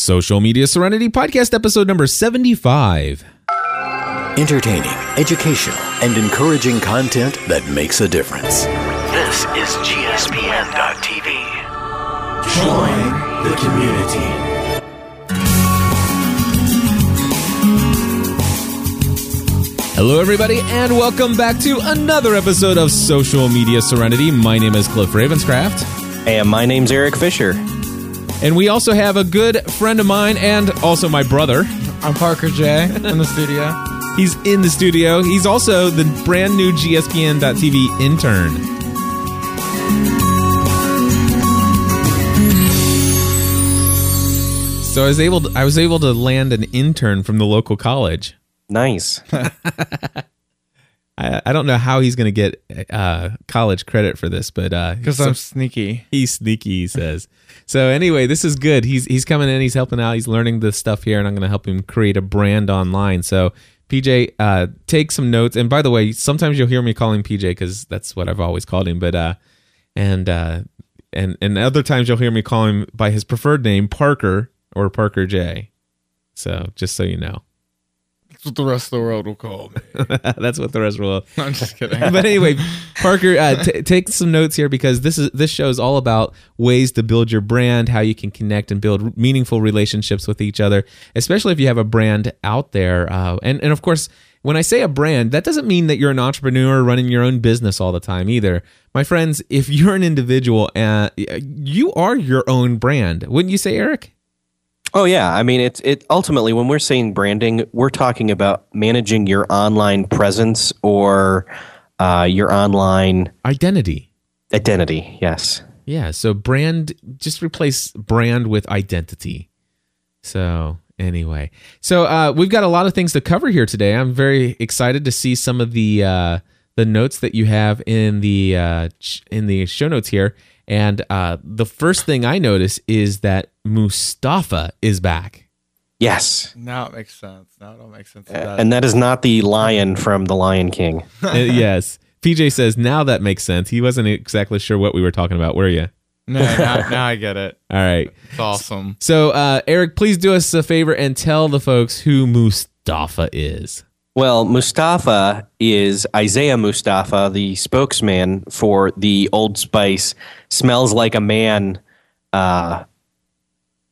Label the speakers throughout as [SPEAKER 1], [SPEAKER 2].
[SPEAKER 1] Social Media Serenity Podcast, episode number 75.
[SPEAKER 2] Entertaining, educational, and encouraging content that makes a difference.
[SPEAKER 3] This is GSPN.TV.
[SPEAKER 2] Join the community.
[SPEAKER 1] Hello, everybody, and welcome back to another episode of Social Media Serenity. My name is Cliff Ravenscraft,
[SPEAKER 4] And my name's Erik Fisher.
[SPEAKER 1] And we also have a good friend of mine and also my brother.
[SPEAKER 5] I'm Parker J in the studio.
[SPEAKER 1] He's in the studio. He's also the brand new GSPN.TV intern. So I was able to, I was able to land an intern from the local college.
[SPEAKER 4] Nice.
[SPEAKER 1] I, I don't know how he's going to get uh, college credit for this, but uh,
[SPEAKER 5] Because
[SPEAKER 1] so-
[SPEAKER 5] I'm sneaky.
[SPEAKER 1] he's sneaky. He says. so anyway, this is good. He's he's coming in. He's helping out. He's learning this stuff here, and I'm going to help him create a brand online. So PJ, uh, take some notes. And by the way, sometimes you'll hear me call him PJ because that's what I've always called him. But uh, and uh, and and other times you'll hear me call him by his preferred name, Parker or Parker J. So just so you know,
[SPEAKER 5] That's what the rest of the world will call me.
[SPEAKER 1] that's what the rest will.
[SPEAKER 5] I'm just kidding.
[SPEAKER 1] but anyway, Parker, uh, t- take some notes here because this is this show is all about ways to build your brand, how you can connect and build meaningful relationships with each other, especially if you have a brand out there. Uh, and and of course, when I say a brand, that doesn't mean that you're an entrepreneur running your own business all the time either. My friends, if you're an individual, uh, you are your own brand, wouldn't you say, Erik?
[SPEAKER 4] Oh yeah, I mean it's it ultimately when we're saying branding, we're talking about managing your online presence or uh, your online
[SPEAKER 1] Identity.
[SPEAKER 4] identity. Yes.
[SPEAKER 1] Yeah, so brand just replace brand with identity. So anyway, so uh, we've got a lot of things to cover here today. I'm very excited to see some of the uh, the notes that you have in the uh, in the show notes here. And uh, the first thing I notice is that Mustafa is back.
[SPEAKER 4] Yes.
[SPEAKER 5] now it makes sense. Now it all makes sense.
[SPEAKER 4] Uh,
[SPEAKER 5] that.
[SPEAKER 4] and that is not the lion from The Lion King.
[SPEAKER 1] Uh, yes, PJ says now that makes sense. He wasn't exactly sure what we were talking about, were you?
[SPEAKER 5] no, now, now I get it.
[SPEAKER 1] All right.
[SPEAKER 5] It's awesome.
[SPEAKER 1] So uh, Erik, please do us a favor and tell the folks who Mustafa is.
[SPEAKER 4] Well, Mustafa is Isaiah Mustafa, the spokesman for the Old Spice "Smells Like a Man" uh,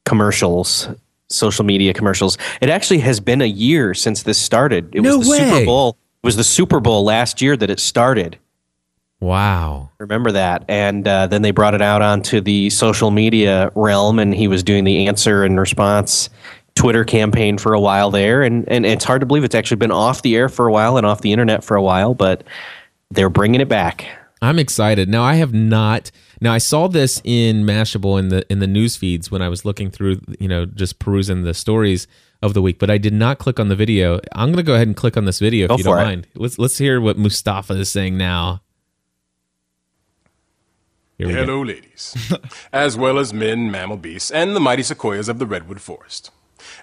[SPEAKER 4] commercials, social media commercials. It actually has been a year since this started. It
[SPEAKER 1] No
[SPEAKER 4] was the
[SPEAKER 1] way.
[SPEAKER 4] Super Bowl. It was the Super Bowl last year that it started.
[SPEAKER 1] Wow.
[SPEAKER 4] Remember that? And uh, then they brought it out onto the social media realm, and he was doing the answer and response Twitter campaign for a while there. And, and it's hard to believe it's actually been off the air for a while and off the internet for a while, but they're bringing it back.
[SPEAKER 1] I'm excited. Now I have not. Now I saw this in Mashable in the in the news feeds when I was looking through, you know, just perusing the stories of the week, but I did not click on the video. I'm going to go ahead and click on this video
[SPEAKER 4] Go
[SPEAKER 1] if you don't
[SPEAKER 4] it.
[SPEAKER 1] mind. Let's let's hear what Mustafa is saying now. Here we go.
[SPEAKER 6] Hello, ladies, as well as men, mammal beasts, and the mighty sequoias of the redwood forest.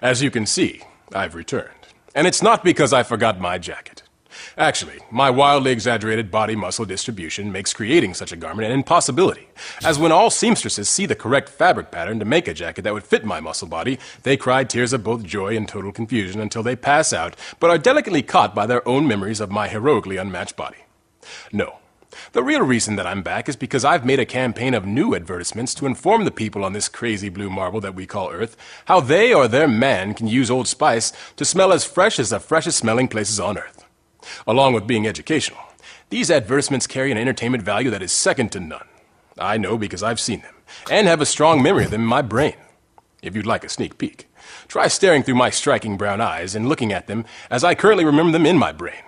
[SPEAKER 6] As you can see, I've returned. And it's not because I forgot my jacket. Actually, my wildly exaggerated body muscle distribution makes creating such a garment an impossibility, as when all seamstresses see the correct fabric pattern to make a jacket that would fit my muscle body, they cry tears of both joy and total confusion until they pass out, but are delicately caught by their own memories of my heroically unmatched body. No. The real reason that I'm back is because I've made a campaign of new advertisements to inform the people on this crazy blue marble that we call Earth how they or their man can use Old Spice to smell as fresh as the freshest smelling places on Earth. Along with being educational, these advertisements carry an entertainment value that is second to none. I know because I've seen them and have a strong memory of them in my brain. If you'd like a sneak peek, try staring through my striking brown eyes and looking at them as I currently remember them in my brain.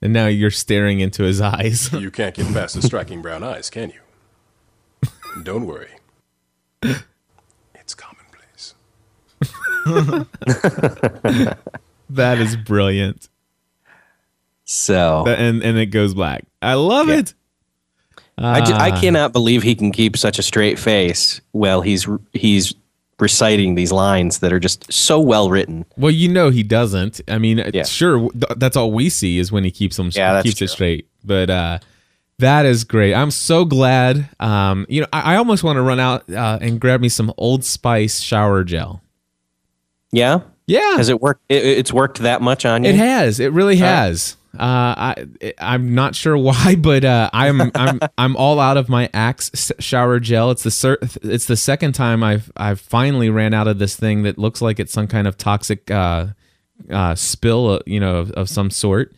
[SPEAKER 1] And now you're staring into his eyes.
[SPEAKER 6] You can't get past the striking brown eyes, can you? Don't worry. It's commonplace.
[SPEAKER 1] that is brilliant.
[SPEAKER 4] So
[SPEAKER 1] And and it goes black. I love it.
[SPEAKER 4] I, ju- I
[SPEAKER 1] Ah.
[SPEAKER 4] cannot believe he can keep such a straight face while he's he's reciting these lines that are just so well written.
[SPEAKER 1] Well, you know he doesn't. I mean,
[SPEAKER 4] Yeah.
[SPEAKER 1] sure, th- that's all we see is when he keeps them
[SPEAKER 4] Yeah, that's
[SPEAKER 1] keeps it straight. But uh, That is great. I'm so glad. Um, you know, I, I almost want to run out uh, and grab me some Old Spice shower gel.
[SPEAKER 4] Yeah.
[SPEAKER 1] Yeah,
[SPEAKER 4] Has it worked? It, it's worked that much on you?
[SPEAKER 1] It has. It really has. Uh, I I'm not sure why, but uh, I'm I'm I'm all out of my Axe shower gel. It's the cer- it's the second time I've I've finally ran out of this thing that looks like it's some kind of toxic uh, uh, spill, uh, you know, of, of some sort.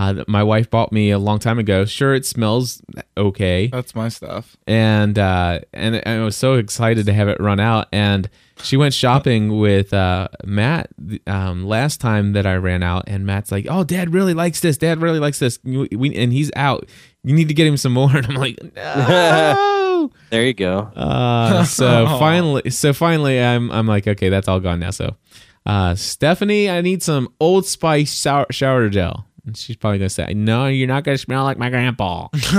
[SPEAKER 1] Uh, that my wife bought me a long time ago. Sure, it smells okay
[SPEAKER 5] That's my stuff.
[SPEAKER 1] and uh, and and I was so excited to have it run out. And she went shopping with uh, Matt um, last time that I ran out, and Matt's like, "Oh, Dad really likes this. Dad really likes this." We, we- and he's out. You need to get him some more. And I'm like, no.
[SPEAKER 4] There you go.
[SPEAKER 1] Uh, so finally, so finally, I'm I'm like, okay, that's all gone now. So, uh, Stephanie, I need some Old Spice shower, shower gel. And she's probably gonna say, no, you're not gonna smell like my grandpa.
[SPEAKER 4] you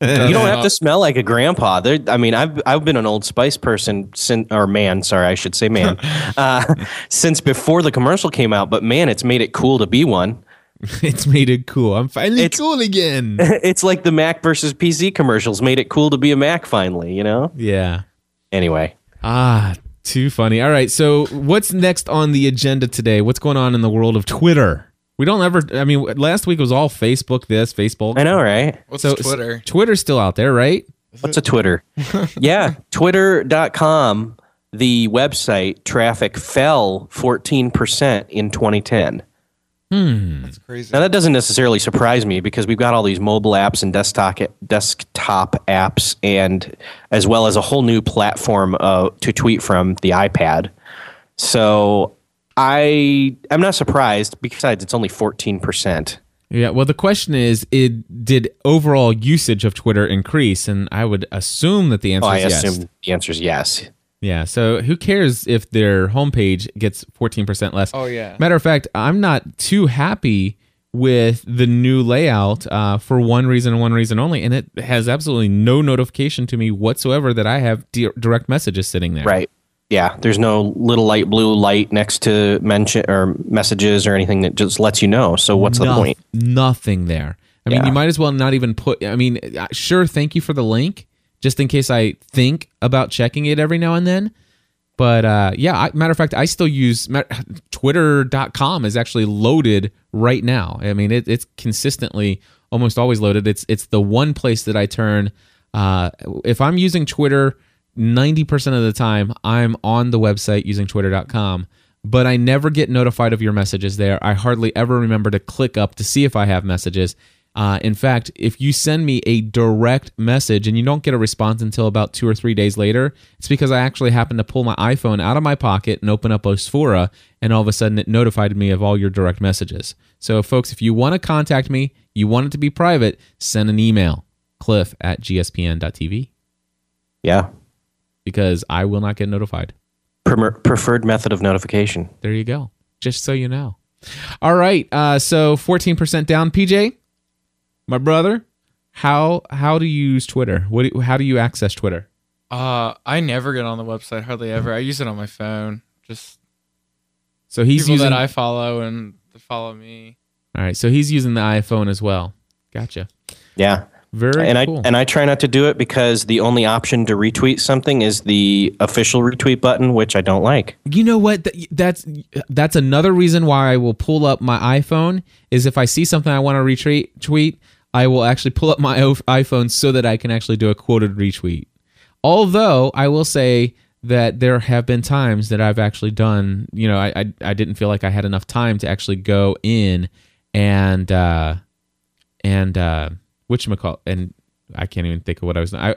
[SPEAKER 4] don't have to smell like a grandpa. There, I mean, I've I've been an Old Spice person since, or man, sorry, I should say man, uh, since before the commercial came out. But man, it's made it cool to be one.
[SPEAKER 1] it's made it cool. I'm finally
[SPEAKER 4] It's-
[SPEAKER 1] cool again.
[SPEAKER 4] It's like the Mac versus PC commercials made it cool to be a Mac finally. You know.
[SPEAKER 1] yeah.
[SPEAKER 4] Anyway,
[SPEAKER 1] Ah, too funny. All right. So, what's next on the agenda today? What's going on in the world of Twitter? We don't ever. I mean, last week was all Facebook. This Facebook.
[SPEAKER 4] I know, right?
[SPEAKER 5] What's
[SPEAKER 1] so
[SPEAKER 5] Twitter?
[SPEAKER 1] Twitter's still out there, right?
[SPEAKER 4] What's a Twitter? yeah, twitter.com, the website traffic fell 14% in 2010.
[SPEAKER 5] That's crazy.
[SPEAKER 4] Now that doesn't necessarily surprise me because we've got all these mobile apps and desktop desktop apps, and as well as a whole new platform uh, to tweet from the iPad. So I am not surprised. Besides, it's only fourteen percent.
[SPEAKER 1] Yeah. Well, the question is, it did overall usage of Twitter increase? And I would assume that the answer
[SPEAKER 4] Oh, I
[SPEAKER 1] is yes.
[SPEAKER 4] I assume the answer is yes.
[SPEAKER 1] Yeah. So who cares if their homepage gets 14% less?
[SPEAKER 5] Oh, yeah.
[SPEAKER 1] Matter of fact, I'm not too happy with the new layout uh, for one reason and one reason only. And it has absolutely no notification to me whatsoever that I have di- direct messages sitting there.
[SPEAKER 4] Right. Yeah. There's no little light blue light next to mention or messages or anything that just lets you know. So what's the point?
[SPEAKER 1] Nothing there. I mean, you might as well not even put. I mean, uh, sure, thank you for the link, just in case I think about checking it every now and then. But uh, yeah, I, matter of fact, I still use Twitter.com is actually loaded right now. I mean, it, it's consistently almost always loaded. It's it's the one place that I turn. Uh, if I'm using Twitter, ninety percent of the time, I'm on the website using Twitter.com. But I never get notified of your messages there. I hardly ever remember to click up to see if I have messages. Uh, in fact, if you send me a direct message and you don't get a response until about two or three days later, it's because I actually happened to pull my iPhone out of my pocket and open up Osfoora, and all of a sudden it notified me of all your direct messages. So, folks, if you want to contact me, you want it to be private, send an email, cliff at gspn.tv,
[SPEAKER 4] Yeah.
[SPEAKER 1] Because I will not get notified.
[SPEAKER 4] Premer- preferred method of notification.
[SPEAKER 1] There you go. Just so you know. All right. Uh, so 14% down. PJ, my brother, how how do you use Twitter? What do, how do you access Twitter?
[SPEAKER 5] Uh, I never get on the website hardly ever. I use it on my phone. Just
[SPEAKER 1] So he's
[SPEAKER 5] people
[SPEAKER 1] using.
[SPEAKER 5] that I follow and follow me.
[SPEAKER 1] all right. So he's using the iPhone as well. Gotcha.
[SPEAKER 4] Yeah.
[SPEAKER 1] Very
[SPEAKER 4] and
[SPEAKER 1] cool.
[SPEAKER 4] I and I try not to do it because the only option to retweet something is the official retweet button, which I don't like.
[SPEAKER 1] you know what? That's that's another reason why I will pull up my iPhone. Is if I see something I want to retweet, tweet, I will actually pull up my iPhone so that I can actually do a quoted retweet. Although I will say that there have been times that I've actually done. You know, I I, I didn't feel like I had enough time to actually go in and uh, and uh, which call and I can't even think of what I was. I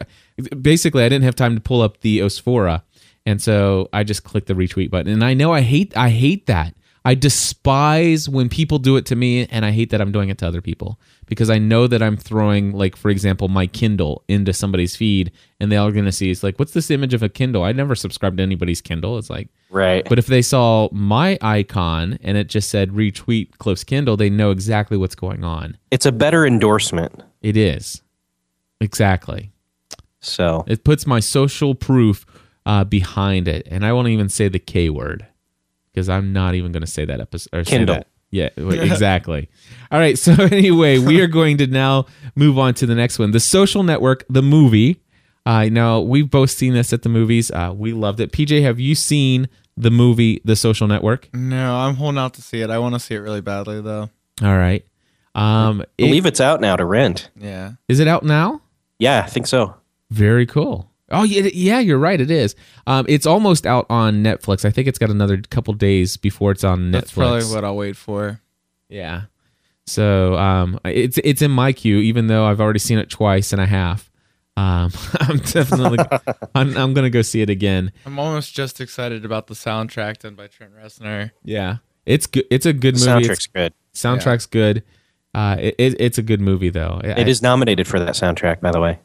[SPEAKER 1] basically I didn't have time to pull up the Osfoora, and so I just clicked the retweet button. And I know I hate I hate that. I despise when people do it to me, and I hate that I'm doing it to other people because I know that I'm throwing, like for example, my Kindle into somebody's feed, and they all going to see it's like, what's this image of a Kindle? I never subscribed to anybody's Kindle. It's like,
[SPEAKER 4] Right.
[SPEAKER 1] but if they saw my icon and it just said retweet Cliff's Kindle, they know exactly what's going on.
[SPEAKER 4] it's a better endorsement.
[SPEAKER 1] It is exactly.
[SPEAKER 4] So
[SPEAKER 1] It puts my social proof uh, behind it, and I won't even say the K word because I'm not even going to say that episode. Or say
[SPEAKER 4] Kindle.
[SPEAKER 1] that. Yeah, exactly. All right. So anyway, we are going to now move on to the next one, The Social Network, the movie. Uh, now we've both seen this at the movies. Uh, we loved it. PJ, have you seen the movie The Social Network?
[SPEAKER 5] No, I'm holding out to see it. I want to see it really badly though.
[SPEAKER 1] All right. Um,
[SPEAKER 4] I
[SPEAKER 1] it-
[SPEAKER 4] believe it's out now to rent.
[SPEAKER 5] Yeah.
[SPEAKER 1] is it out now?
[SPEAKER 4] Yeah, I think so.
[SPEAKER 1] Very cool. Oh yeah, yeah, you're right. It is. Um, it's almost out on Netflix. I think it's got another couple days before it's on Netflix.
[SPEAKER 5] That's probably what I'll wait for.
[SPEAKER 1] Yeah. So um, it's it's in my queue, even though I've already seen it twice and a half. Um, I'm definitely I'm, I'm gonna go see it again.
[SPEAKER 5] I'm almost just excited about the soundtrack done by Trent Reznor.
[SPEAKER 1] Yeah, it's good. It's a good
[SPEAKER 4] The
[SPEAKER 1] movie.
[SPEAKER 4] soundtrack's good.
[SPEAKER 1] It's, soundtrack's good. Uh, it, it, it's a good movie though.
[SPEAKER 4] It is nominated for that soundtrack, by the way.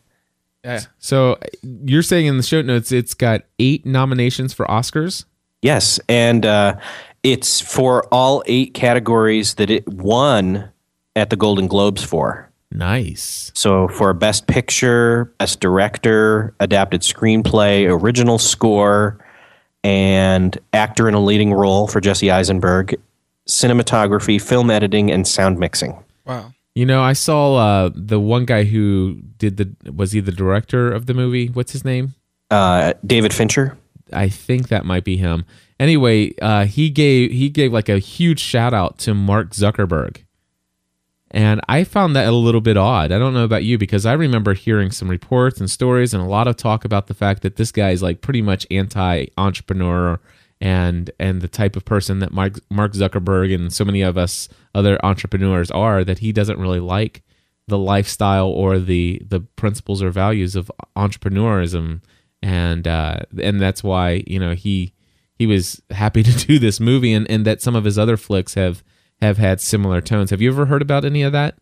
[SPEAKER 5] Yeah.
[SPEAKER 1] So you're saying in the show notes it's got eight nominations for Oscars.
[SPEAKER 4] Yes, and uh, it's for all eight categories that it won at the Golden Globes for.
[SPEAKER 1] Nice.
[SPEAKER 4] So for Best Picture, Best Director, Adapted Screenplay, Original Score, and Actor in a Leading Role for Jesse Eisenberg, Cinematography, Film Editing, and Sound Mixing.
[SPEAKER 5] Wow.
[SPEAKER 1] You know, I saw uh, the one guy who did the was he the director of the movie? What's his name?
[SPEAKER 4] Uh, David Fincher.
[SPEAKER 1] I think that might be him. Anyway, uh, he gave he gave like a huge shout out to Mark Zuckerberg, and I found that a little bit odd. I don't know about you because I remember hearing some reports and stories and a lot of talk about the fact that this guy is like pretty much anti entrepreneur and and the type of person that Mark Mark Zuckerberg and so many of us other entrepreneurs are that he doesn't really like the lifestyle or the the principles or values of entrepreneurism. And uh and that's why you know he he was happy to do this movie and and that some of his other flicks have have had similar tones. Have you ever heard about any of that?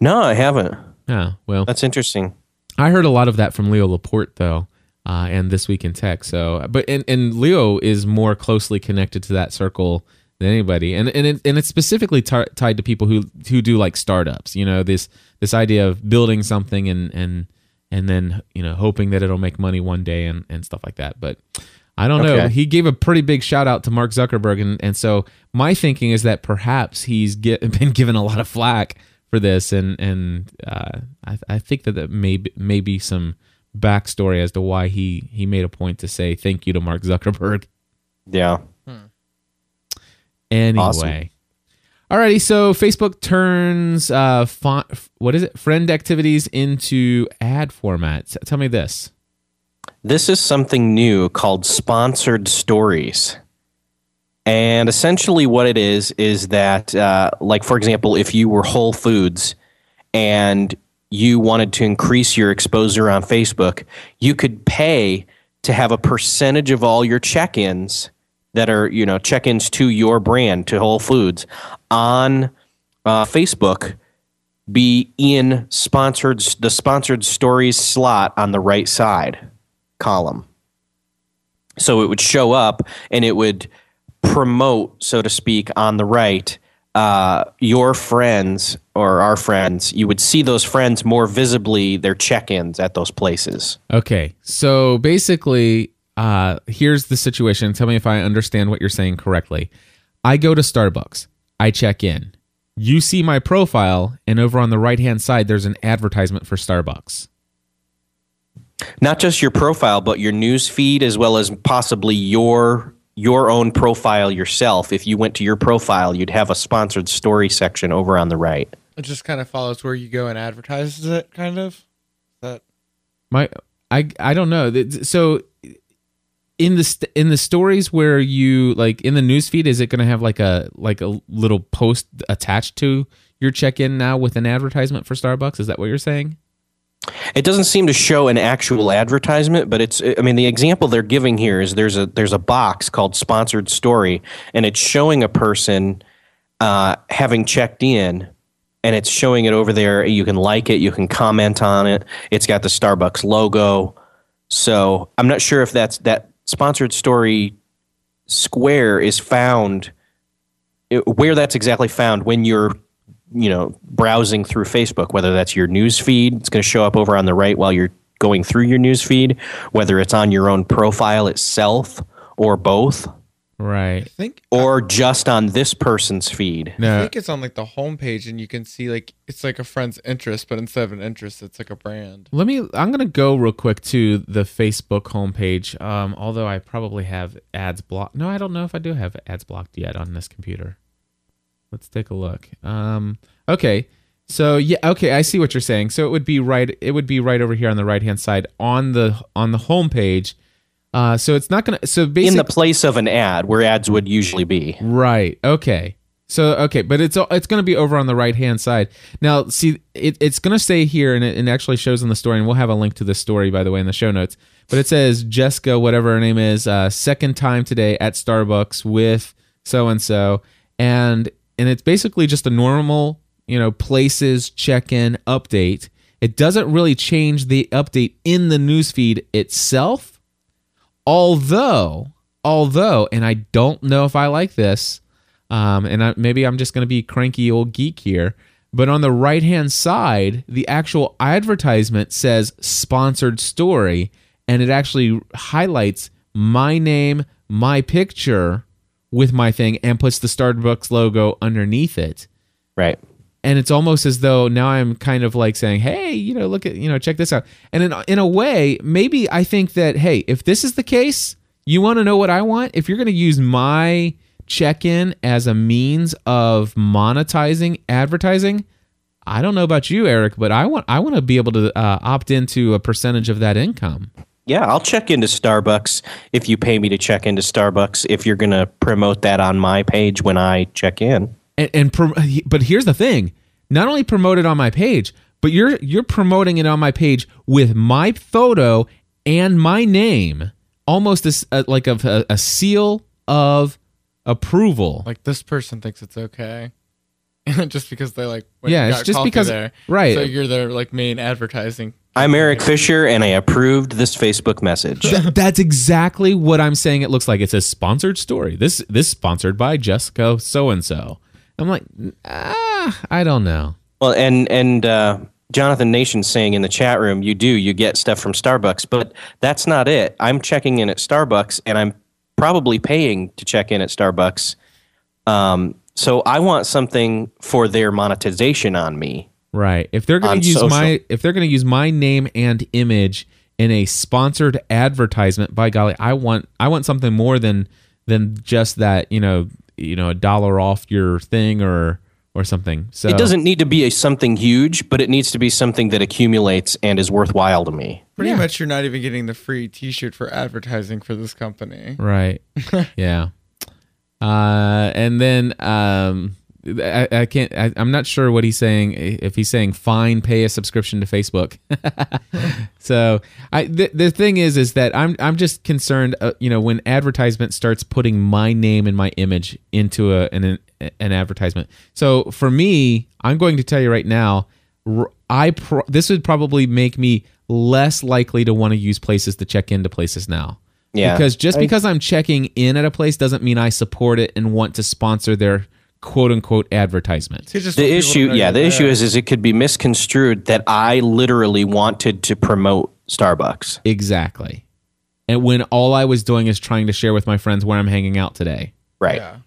[SPEAKER 4] No, I haven't.
[SPEAKER 1] yeah well.
[SPEAKER 4] That's interesting.
[SPEAKER 1] I heard a lot of that from Leo Laporte though, uh, and this week in tech. So, but and, and Leo is more closely connected to that circle than anybody, and and it, and it's specifically tar- tied to people who who do like startups. You know this this idea of building something and and and then you know hoping that it'll make money one day and and stuff like that. But I don't know. He gave a pretty big shout out to Mark Zuckerberg, and and so my thinking is that perhaps he's get, been given a lot of flack for this, and and uh, I, I think that that may may be some backstory as to why he he made a point to say thank you to Mark Zuckerberg.
[SPEAKER 4] Yeah.
[SPEAKER 1] Anyway.
[SPEAKER 4] Awesome.
[SPEAKER 1] Alrighty, so Facebook turns uh font, what is it? Friend activities into ad formats. Tell me this.
[SPEAKER 4] This is something new called sponsored stories. And essentially, what it is is that, uh, like, for example, if you were Whole Foods and you wanted to increase your exposure on Facebook, you could pay to have a percentage of all your check ins that are, you know, check ins to your brand, to Whole Foods, on uh, Facebook be in sponsored the sponsored stories slot on the right side column. So it would show up and it would promote, so to speak, on the right, uh, your friends or our friends. You would see those friends more visibly, their check ins at those places.
[SPEAKER 1] Okay, so basically, uh, here's the situation. Tell me if I understand what you're saying correctly. I go to Starbucks. I check in. You see my profile, and over on the right hand side, there's an advertisement for Starbucks.
[SPEAKER 4] Not just your profile, but your news feed as well as possibly your your own profile yourself. If you went to your profile, you'd have a sponsored story section over on the right.
[SPEAKER 5] It just kind of follows where you go and advertises it, kind of. That
[SPEAKER 1] My, I, I don't know. So, in the st- in the stories where you like in the newsfeed, is it going to have like a like a little post attached to your check in now with an advertisement for Starbucks? Is that what you're saying?
[SPEAKER 4] It doesn't seem to show an actual advertisement, but it's I mean the example they're giving here is there's a there's a box called sponsored story and it's showing a person uh, having checked in and it's showing it over there. You can like it, you can comment on it. It's got the Starbucks logo. So I'm not sure if that's that sponsored story square is found where that's exactly found when you're you know browsing through Facebook, whether that's your news feed, it's going to show up over on the right while you're going through your news feed, whether it's on your own profile itself or both.
[SPEAKER 1] Right.
[SPEAKER 5] I think
[SPEAKER 4] or just on this person's feed.
[SPEAKER 5] I think it's on like the homepage, and you can see like it's like a friend's interest, but instead of an interest, it's like a brand.
[SPEAKER 1] Let me. I'm gonna go real quick to the Facebook homepage. Um, although I probably have ads blocked. No, I don't know if I do have ads blocked yet on this computer. Let's take a look. Um, okay. So yeah, okay, I see what you're saying. So it would be right. It would be right over here on the right hand side on the on the homepage. Uh, so it's not gonna. So basically, In
[SPEAKER 4] the place of an ad where ads would usually be.
[SPEAKER 1] Right. Okay. So okay, but it's it's going to be over on the right hand side. Now, see, it, it's going to say here, and it, it actually shows in the story, and we'll have a link to this story by the way in the show notes. But it says Jessica, whatever her name is, uh, second time today at Starbucks with so and so, and and it's basically just a normal, you know, places check in update. It doesn't really change the update in the newsfeed itself although although and i don't know if i like this um, and I, maybe i'm just going to be cranky old geek here but on the right hand side the actual advertisement says sponsored story and it actually highlights my name my picture with my thing and puts the starbucks logo underneath it
[SPEAKER 4] Right.
[SPEAKER 1] and it's almost as though now I'm kind of like saying, "Hey, you know, look at you know, check this out." And in in a way, maybe I think that hey, if this is the case, you want to know what I want. If you're going to use my check-in as a means of monetizing advertising, I don't know about you, Erik, but I want I want to be able to uh, opt into a percentage of that income.
[SPEAKER 4] Yeah, I'll check into Starbucks if you pay me to check into Starbucks if you're going to promote that on my page when I check in.
[SPEAKER 1] and, and prom- but here's the thing not only promote it on my page but you're you're promoting it on my page with my photo and my name almost as uh, like a, a, a seal of approval
[SPEAKER 5] Like this person thinks it's okay, just because they like
[SPEAKER 1] Yeah,
[SPEAKER 5] and
[SPEAKER 1] it's
[SPEAKER 5] got
[SPEAKER 1] just
[SPEAKER 5] coffee
[SPEAKER 1] because-
[SPEAKER 5] there.
[SPEAKER 1] right.
[SPEAKER 5] So you're their like main advertising.
[SPEAKER 4] I'm Erik Fisher, and I approved this Facebook message.
[SPEAKER 1] Th- that's exactly what i'm saying it looks like it's a sponsored story this this sponsored by jessica so and so i'm like ah, i don't know
[SPEAKER 4] well, and and uh, Jonathan Nation saying in the chat room, you do you get stuff from Starbucks, but that's not it. I'm checking in at Starbucks, and I'm probably paying to check in at Starbucks. Um, so I want something for their monetization on me.
[SPEAKER 1] Right. If they're going to use
[SPEAKER 4] social.
[SPEAKER 1] my if they're going to use my name and image in a sponsored advertisement, by golly, I want I want something more than than just that, you know, you know, a dollar off your thing or or something. So
[SPEAKER 4] It doesn't need to be a something huge, but it needs to be something that accumulates and is worthwhile to me.
[SPEAKER 5] Pretty much, you're not even getting the free T-shirt for advertising for this company.
[SPEAKER 1] Right. yeah. Uh, and then um, I, I can't. I, I'm not sure what he's saying. If he's saying fine, pay a subscription to Facebook. so I the, the thing is, is that I'm I'm just concerned. Uh, you know, when advertisement starts putting my name and my image into a an an advertisement. So for me, I'm going to tell you right now. I pro- this would probably make me less likely to want to use places to check into places now.
[SPEAKER 4] Yeah.
[SPEAKER 1] Because just because I'm checking in at a place doesn't mean I support it and want to sponsor their quote unquote advertisement.
[SPEAKER 4] The
[SPEAKER 5] want people to
[SPEAKER 4] issue, yeah,
[SPEAKER 5] you're
[SPEAKER 4] the issue
[SPEAKER 5] there.
[SPEAKER 4] is, is it could be misconstrued that I literally wanted to promote Starbucks.
[SPEAKER 1] Exactly. And when all I was doing is trying to share with my friends where I'm hanging out today.
[SPEAKER 4] Right.
[SPEAKER 5] Yeah.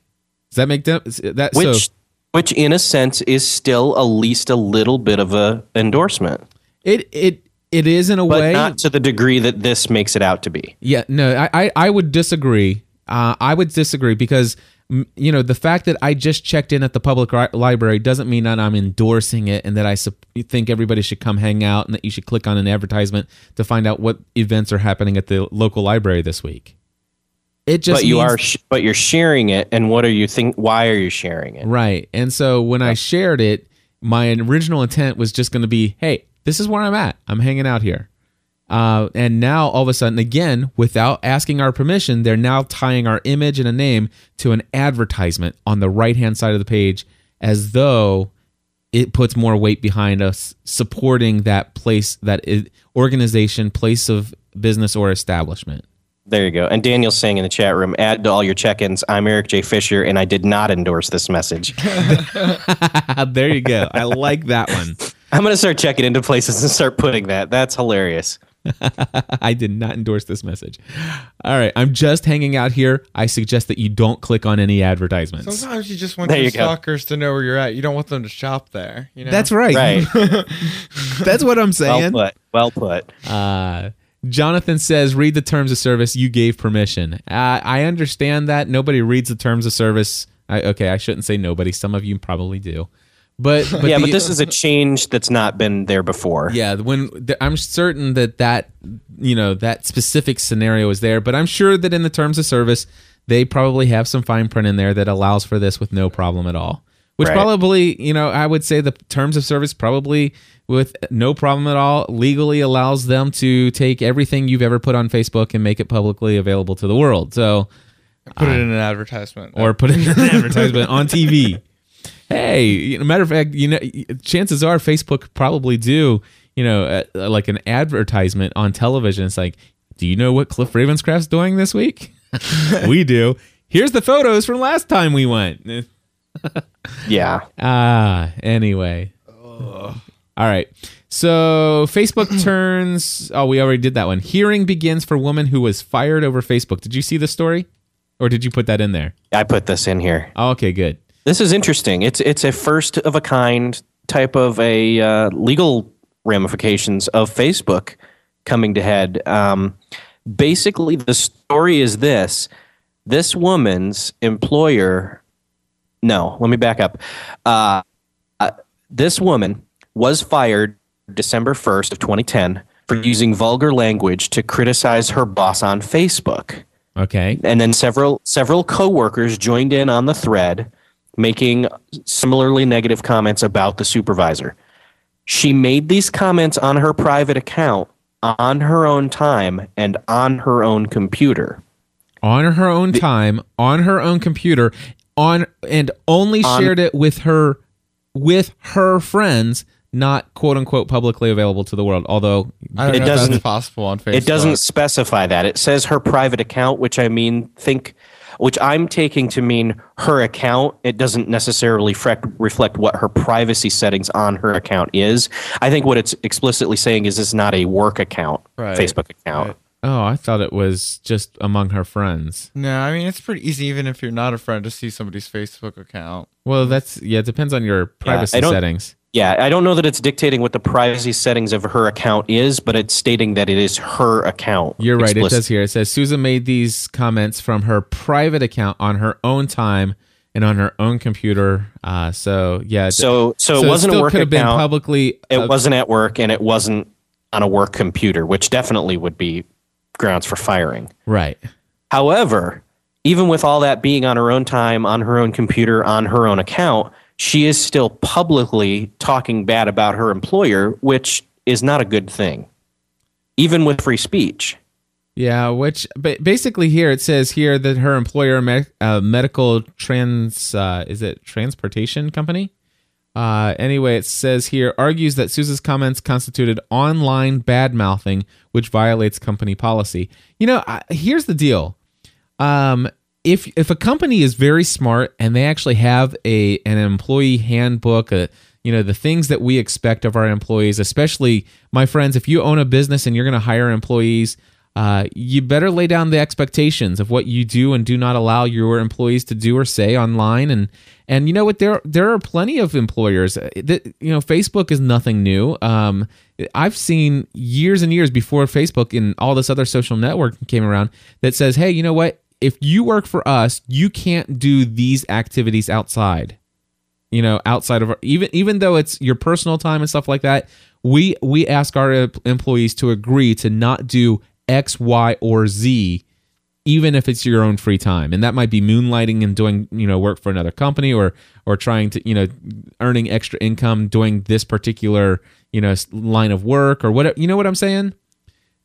[SPEAKER 1] Does that make them, that
[SPEAKER 4] Which,
[SPEAKER 1] so
[SPEAKER 4] which in a sense is still at least a little bit of a endorsement,
[SPEAKER 1] it it it is in a way.
[SPEAKER 4] but
[SPEAKER 1] way
[SPEAKER 4] not to the degree that this makes it out to be.
[SPEAKER 1] Yeah, no, I, I, I would disagree. Uh, I would disagree because you know the fact that I just checked in at the public ri- library doesn't mean that I'm endorsing it and that I sup- think everybody should come hang out and that you should click on an advertisement to find out what events are happening at the local library this week. It just
[SPEAKER 4] but you
[SPEAKER 1] means-
[SPEAKER 4] are, sh- but you're sharing it, and what are you think? Why are you sharing it?
[SPEAKER 1] Right. And so when I shared it, my original intent was just going to be, hey, this is where I'm at. I'm hanging out here. Uh, and now all of a sudden, again, without asking our permission, they're now tying our image and a name to an advertisement on the right hand side of the page as though it puts more weight behind us supporting that place, that organization, place of business or establishment.
[SPEAKER 4] There you go. And Daniel's saying in the chat room, add to all your check-ins. I'm Erik J. Fisher, and I did not endorse this message.
[SPEAKER 1] there you go. I like that one.
[SPEAKER 4] I'm gonna start checking into places and start putting that. That's hilarious.
[SPEAKER 1] I did not endorse this message. All right, I'm just hanging out here. I suggest that you don't click on any advertisements.
[SPEAKER 5] Sometimes you just want
[SPEAKER 4] There
[SPEAKER 5] your
[SPEAKER 4] you go.
[SPEAKER 5] stalkers to know where you're at. You don't want them to shop there. You know?
[SPEAKER 1] That's right.
[SPEAKER 4] Right.
[SPEAKER 1] That's what I'm saying.
[SPEAKER 4] well
[SPEAKER 1] saying.
[SPEAKER 4] put. Well put.
[SPEAKER 1] Uh, Jonathan says, read the terms of service. You gave permission. Uh, I understand that. Nobody reads the terms of service. I, okay, I shouldn't say nobody. Some of you probably do. But, but
[SPEAKER 4] yeah,
[SPEAKER 1] the-
[SPEAKER 4] but this is a change that's not been there before.
[SPEAKER 1] Yeah, when th- I'm certain that that you know that specific scenario is there, but I'm sure that in the terms of service they probably have some fine print in there that allows for this with no problem at all. Which
[SPEAKER 4] Right.
[SPEAKER 1] probably, you know, I would say the terms of service probably with no problem at all legally allows them to take everything you've ever put on Facebook and make it publicly available to the world. So,
[SPEAKER 5] Put it in an advertisement.
[SPEAKER 1] or put it in an advertisement on TV. Hey, you know, matter of fact, you know, chances are Facebook probably do, you know, uh, like an advertisement on television. It's like, do you know what Cliff Ravenscraft's doing this week? we do. Here's the photos from last time we went.
[SPEAKER 4] Yeah.
[SPEAKER 1] Ah, anyway. All right. So Facebook turns. Oh, we already did that one. Hearing begins for woman who was fired over Facebook. Did you see the story, or did you put that in there?
[SPEAKER 4] I put this in here.
[SPEAKER 1] Oh, okay, good.
[SPEAKER 4] This is interesting. It's it's a first of a kind type of a uh, legal ramifications of Facebook coming to head. Um, basically, the story is this: this woman's employer. No, let me back up. Uh, uh, this woman was fired December first of 2010 for using vulgar language to criticize her boss on Facebook
[SPEAKER 1] Okay.
[SPEAKER 4] and then several several coworkers joined in on the thread making similarly negative comments about the supervisor she made these comments on her private account on her own time and on her own computer
[SPEAKER 1] on her own time, on her own computer, on and only
[SPEAKER 4] On-
[SPEAKER 1] shared it with her with her friends, not quote unquote publicly available to the world. Although
[SPEAKER 5] I don't
[SPEAKER 4] It
[SPEAKER 5] know if that's
[SPEAKER 4] doesn't-
[SPEAKER 5] possible on Facebook.
[SPEAKER 4] it doesn't specify that it says her private account which i mean think which i'm taking to mean her account it doesn't necessarily frec- reflect what her privacy settings on her account is i think what it's explicitly saying is it's not a work account
[SPEAKER 5] Right.
[SPEAKER 4] facebook account
[SPEAKER 5] Right.
[SPEAKER 1] oh, I thought it was just among her friends.
[SPEAKER 5] No, I mean it's pretty easy, even if you're not a friend, to see somebody's Facebook account.
[SPEAKER 1] Well, that's yeah. It depends on your privacy
[SPEAKER 4] don't-
[SPEAKER 1] settings.
[SPEAKER 4] Yeah, I don't know that it's dictating what the privacy settings of her account is, but it's stating that it is her account.
[SPEAKER 1] You're right. It says here. It says Susan made these comments from her private account on her own time and on her own computer. Uh, so yeah.
[SPEAKER 4] So, so, it wasn't
[SPEAKER 1] still
[SPEAKER 4] a work
[SPEAKER 1] could have been
[SPEAKER 4] account.
[SPEAKER 1] publicly.
[SPEAKER 4] it
[SPEAKER 1] uh,
[SPEAKER 4] wasn't at work, and it wasn't on a work computer, which definitely would be grounds for firing.
[SPEAKER 1] right.
[SPEAKER 4] However, even with all that being on her own time, on her own computer, on her own account, she is still publicly talking bad about her employer, which is not a good thing, even with free speech.
[SPEAKER 1] Yeah, which ba- basically here it says here that her employer, uh, medical trans, uh, is it transportation company? Uh, anyway, it says here argues that Souza's comments constituted online bad mouthing, which violates company policy. You know, I, here's the deal. Um, if if a company is very smart and they actually have a an employee handbook, uh, you know the things that we expect of our employees, especially my friends, if you own a business and you're going to hire employees, uh, you better lay down the expectations of what you do and do not allow your employees to do or say online. And and you know what, there there are plenty of employers. uh, That, you know, Facebook is nothing new. Um, I've seen years and years before Facebook and all this other social network came around that says, hey, you know what? If you work for us, you can't do these activities outside you know outside of our, even even though it's your personal time and stuff like that we we ask our employees to agree to not do x y or z even if it's your own free time. And that might be moonlighting and doing you know work for another company or or trying to you know earning extra income doing this particular you know line of work or whatever you know what i'm saying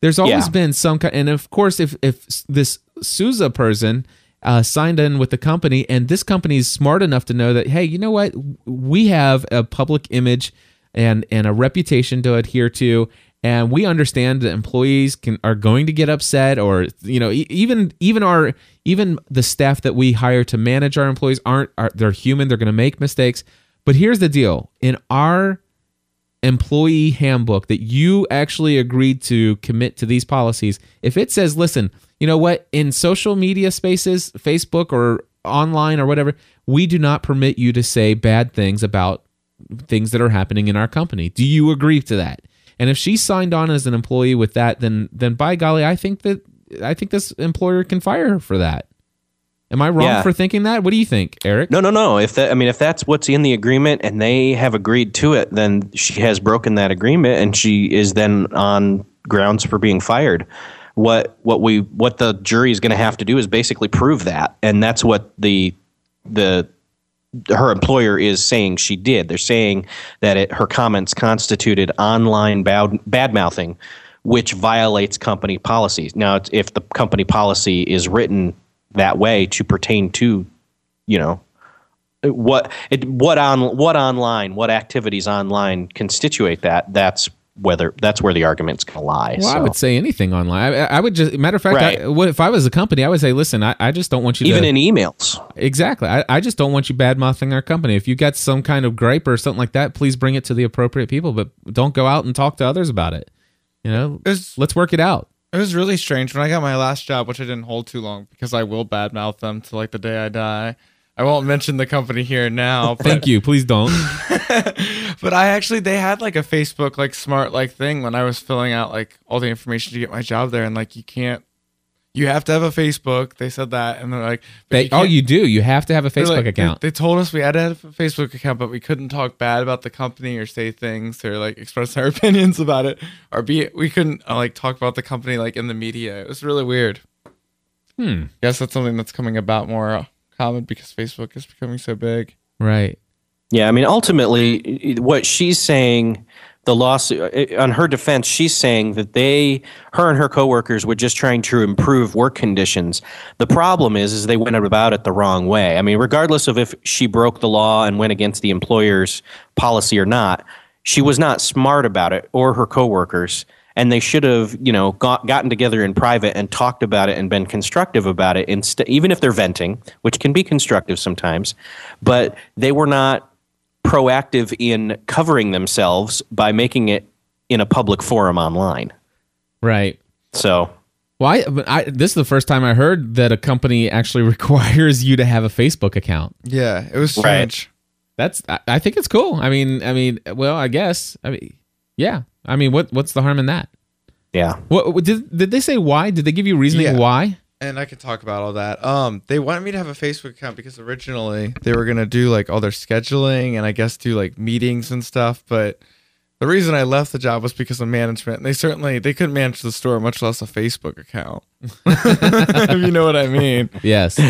[SPEAKER 1] there's always
[SPEAKER 4] Yeah.
[SPEAKER 1] been some kind and of course if if this souza person uh, signed in with the company and this company is smart enough to know that hey you know what? We have a public image and and a reputation to adhere to and we understand that employees can are going to get upset or you know even even our even the staff that we hire to manage our employees aren't are, they're human they're going to make mistakes. But here's the deal. In our employee handbook that you actually agreed to commit to these policies, if it says, listen, you know what, in social media spaces, Facebook or online or whatever, we do not permit you to say bad things about things that are happening in our company. Do you agree to that? And if she signed on as an employee with that, then then by golly, I think that I think this employer can fire her for that. Am I wrong
[SPEAKER 4] Yeah.
[SPEAKER 1] for thinking that? What do you think, Erik?
[SPEAKER 4] No, no, no. If that, I mean, if that's what's in the agreement and they have agreed to it, then she has broken that agreement and she is then on grounds for being fired. What what we what the jury is going to have to do is basically prove that, and that's what the the her employer is saying she did. They're saying that it, her comments constituted online bad bad mouthing, which violates company policies. Now, it's, if the company policy is written that way to pertain to, you know, what it what on what online what activities online constitute that that's whether that's where the argument's going to lie.
[SPEAKER 1] Well, I would say anything online. I, I would just, matter of fact, I, what if I was a company? I would say, listen, I, I just don't want you
[SPEAKER 4] even
[SPEAKER 1] to
[SPEAKER 4] in emails.
[SPEAKER 1] exactly. I, I just don't want you bad mouthing our company. If you got some kind of gripe or something like that, please bring it to the appropriate people, but don't go out and talk to others about it. You know,
[SPEAKER 5] It's-
[SPEAKER 1] let's work it out.
[SPEAKER 5] It was really strange when I got my last job, which I didn't hold too long because I will badmouth them to like the day I die. I won't mention the company here now. But,
[SPEAKER 1] Thank you. Please don't.
[SPEAKER 5] but I actually they had like a Facebook like smart like thing when I was filling out like all the information to get my job there, and like you can't, you have to have a Facebook. They said that, and they're like, but
[SPEAKER 1] They, oh, you do. You have to have a Facebook
[SPEAKER 5] like-
[SPEAKER 1] account.
[SPEAKER 5] They, they told us we had to have a Facebook account, but we couldn't talk bad about the company or say things or like express our opinions about it, or be we couldn't uh, like talk about the company like in the media. It was really weird.
[SPEAKER 1] Hmm.
[SPEAKER 5] Guess that's something that's coming about more uh, common because Facebook is becoming so big.
[SPEAKER 1] Right.
[SPEAKER 4] Yeah, I mean, ultimately, what she's saying, the lawsuit, uh, on her defense, she's saying that they, her and her coworkers, were just trying to improve work conditions. The problem is, is they went about it the wrong way. I mean, regardless of if she broke the law and went against the employer's policy or not, she was not smart about it, or her coworkers. And they should have, you know, got, gotten together in private and talked about it and been constructive about it. Instead, even if they're venting, which can be constructive sometimes, but they were not proactive in covering themselves by making it in a public forum online.
[SPEAKER 1] Right.
[SPEAKER 4] So,
[SPEAKER 1] Well, I, but I, this is the first time I heard that a company actually requires you to have a Facebook account.
[SPEAKER 5] Yeah, it was
[SPEAKER 4] Right.
[SPEAKER 5] strange.
[SPEAKER 1] That's I, I think it's cool. I mean, I mean, well, I guess. I mean, yeah. I mean, what what's the harm in that?
[SPEAKER 4] yeah.
[SPEAKER 1] What, what did did they say why? Did they give you reasoning
[SPEAKER 5] Yeah.
[SPEAKER 1] why?
[SPEAKER 5] And I can talk about all that. Um, they wanted me to have a Facebook account because originally they were gonna do like all their scheduling and I guess do like meetings and stuff. But the reason I left the job was because of management. And they certainly they couldn't manage the store, much less a Facebook account. if you know what I mean.
[SPEAKER 1] Yes.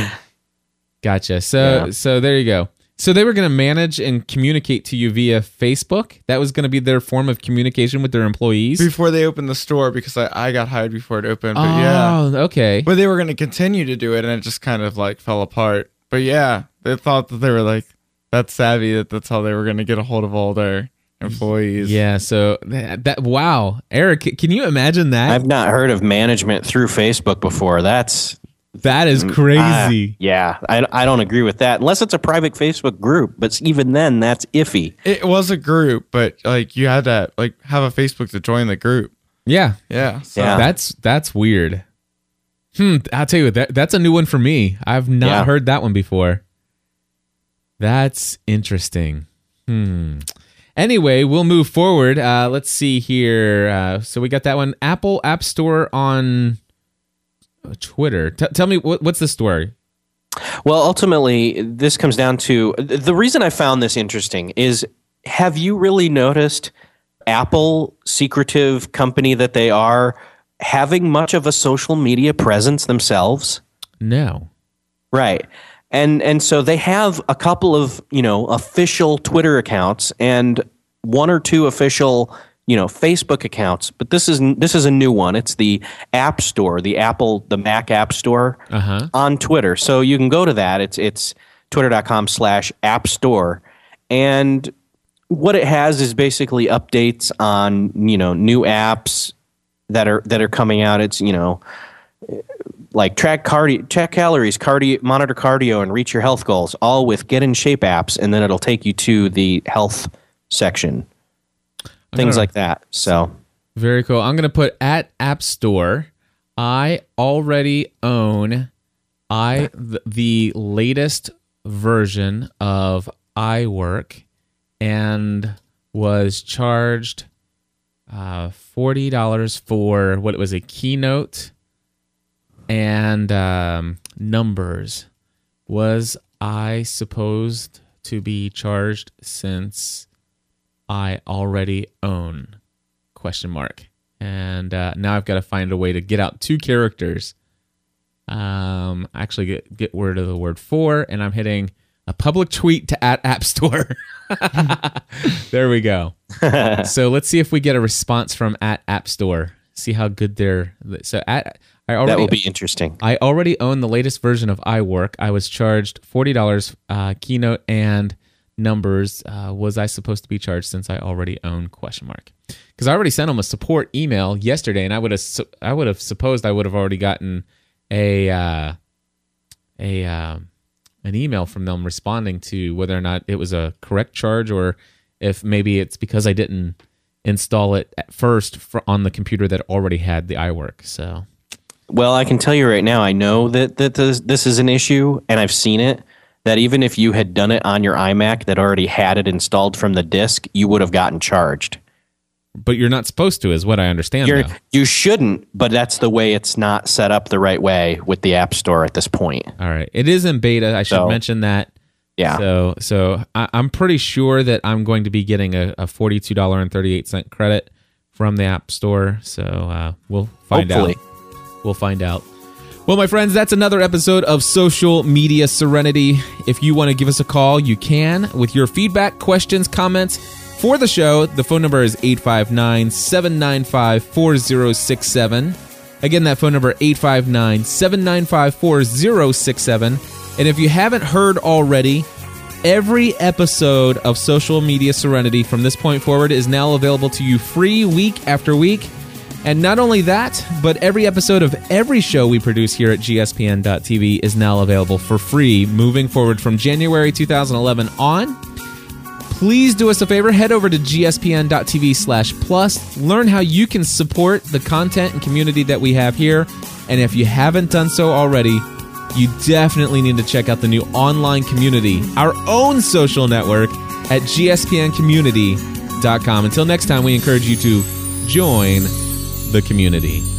[SPEAKER 1] Gotcha. So
[SPEAKER 4] Yeah.
[SPEAKER 1] so there you go. So they were going to manage and communicate to you via Facebook. That was going to be their form of communication with their employees.
[SPEAKER 5] Before they opened the store because I, I got hired before it opened. But yeah.
[SPEAKER 1] Oh, okay.
[SPEAKER 5] But they were gonna continue to do it and it just kind of like fell apart. But yeah, they thought that they were like that savvy that that's how they were gonna get a hold of all their employees.
[SPEAKER 1] Yeah. So that, that wow, Erik, can you imagine that?
[SPEAKER 4] I've not heard of management through Facebook before. That's
[SPEAKER 1] that is
[SPEAKER 4] ah,
[SPEAKER 1] crazy.
[SPEAKER 4] yeah, I, I don't agree with that unless it's a private Facebook group. But even then, that's iffy.
[SPEAKER 5] It was a group, but like you had to like have a Facebook to join the group.
[SPEAKER 1] yeah.
[SPEAKER 5] Yeah. So
[SPEAKER 4] Yeah.
[SPEAKER 1] That's that's weird. Hmm. I'll tell you what, that that's a new one for me. I've not
[SPEAKER 4] Yeah.
[SPEAKER 1] heard that one before. That's interesting. Hmm. Anyway, we'll move forward. Uh, let's see here. Uh, so we got that one. Apple App Store on uh, Twitter. T- tell me what, what's the story?
[SPEAKER 4] Well, ultimately, this comes down to the reason I found this interesting is have you really noticed Apple, secretive company that they are, having much of a social media presence themselves?
[SPEAKER 1] No.
[SPEAKER 4] Right. And and so they have a couple of, you know, official Twitter accounts and one or two official, you know, Facebook accounts, but this is this is a new one. It's the App Store, the Apple the Mac App Store
[SPEAKER 1] Uh huh.
[SPEAKER 4] on Twitter. So you can go to that. It's it's twitter.com slash app store. And what it has is basically updates on, you know, new apps that are that are coming out. It's, you know, like track cardio, track calories, cardio, monitor cardio, and reach your health goals, all with get in shape apps, and then it'll take you to the health section. Things like that. So
[SPEAKER 1] Very cool. I'm going to put at App Store. I already own I the, the latest version of iWork and was charged uh, forty dollars for what it was a keynote and um, numbers. Was I supposed to be charged since I already own? question mark and uh, now i've got to find a way to get out two characters um actually get get rid of the word for and i'm hitting a public tweet to at app store there we go so let's see if we get a response from at app store see how good they're so at i already
[SPEAKER 4] that will be interesting.
[SPEAKER 1] I already own the latest version of iWork. I was charged forty dollars uh, keynote and numbers. Uh, was I supposed to be charged since I already own question mark? Because I already sent them a support email yesterday, and I would have I would have supposed I would have already gotten a uh, a uh, an email from them responding to whether or not it was a correct charge or if maybe it's because I didn't install it at first on the computer that already had the iWork. So
[SPEAKER 4] Well, I can tell you right now, I know that, that this, this is an issue, and I've seen it. That even if you had done it on your iMac that already had it installed from the disk, you would have gotten charged.
[SPEAKER 1] but you're not supposed to, is what I understand.
[SPEAKER 4] You're,
[SPEAKER 1] though.
[SPEAKER 4] you shouldn't, but that's the way it's not set up the right way with the App Store at this point.
[SPEAKER 1] All right, it is in beta. I should
[SPEAKER 4] So-
[SPEAKER 1] mention that.
[SPEAKER 4] Yeah.
[SPEAKER 1] So, so I, I'm pretty sure that I'm going to be getting a, a forty-two dollar and thirty-eight cent credit from the App Store. So uh, we'll find
[SPEAKER 4] Hopefully.
[SPEAKER 1] out. We'll find out. Well, my friends, that's another episode of Social Media Serenity. If you want to give us a call, you can with your feedback, questions, comments for the show. The phone number is 859 795 4067. Again, that phone number 859 795 4067. And if you haven't heard already, every episode of Social Media Serenity from this point forward is now available to you free week after week. And not only that, but every episode of every show we produce here at gspn.tv is now available for free moving forward from January 2011 on. Please do us a favor, head over to gspn.tv slash plus, learn how you can support the content and community that we have here. And if you haven't done so already, you definitely need to check out the new online community, our own social network at gspncommunity.com. Until next time, we encourage you to join the community.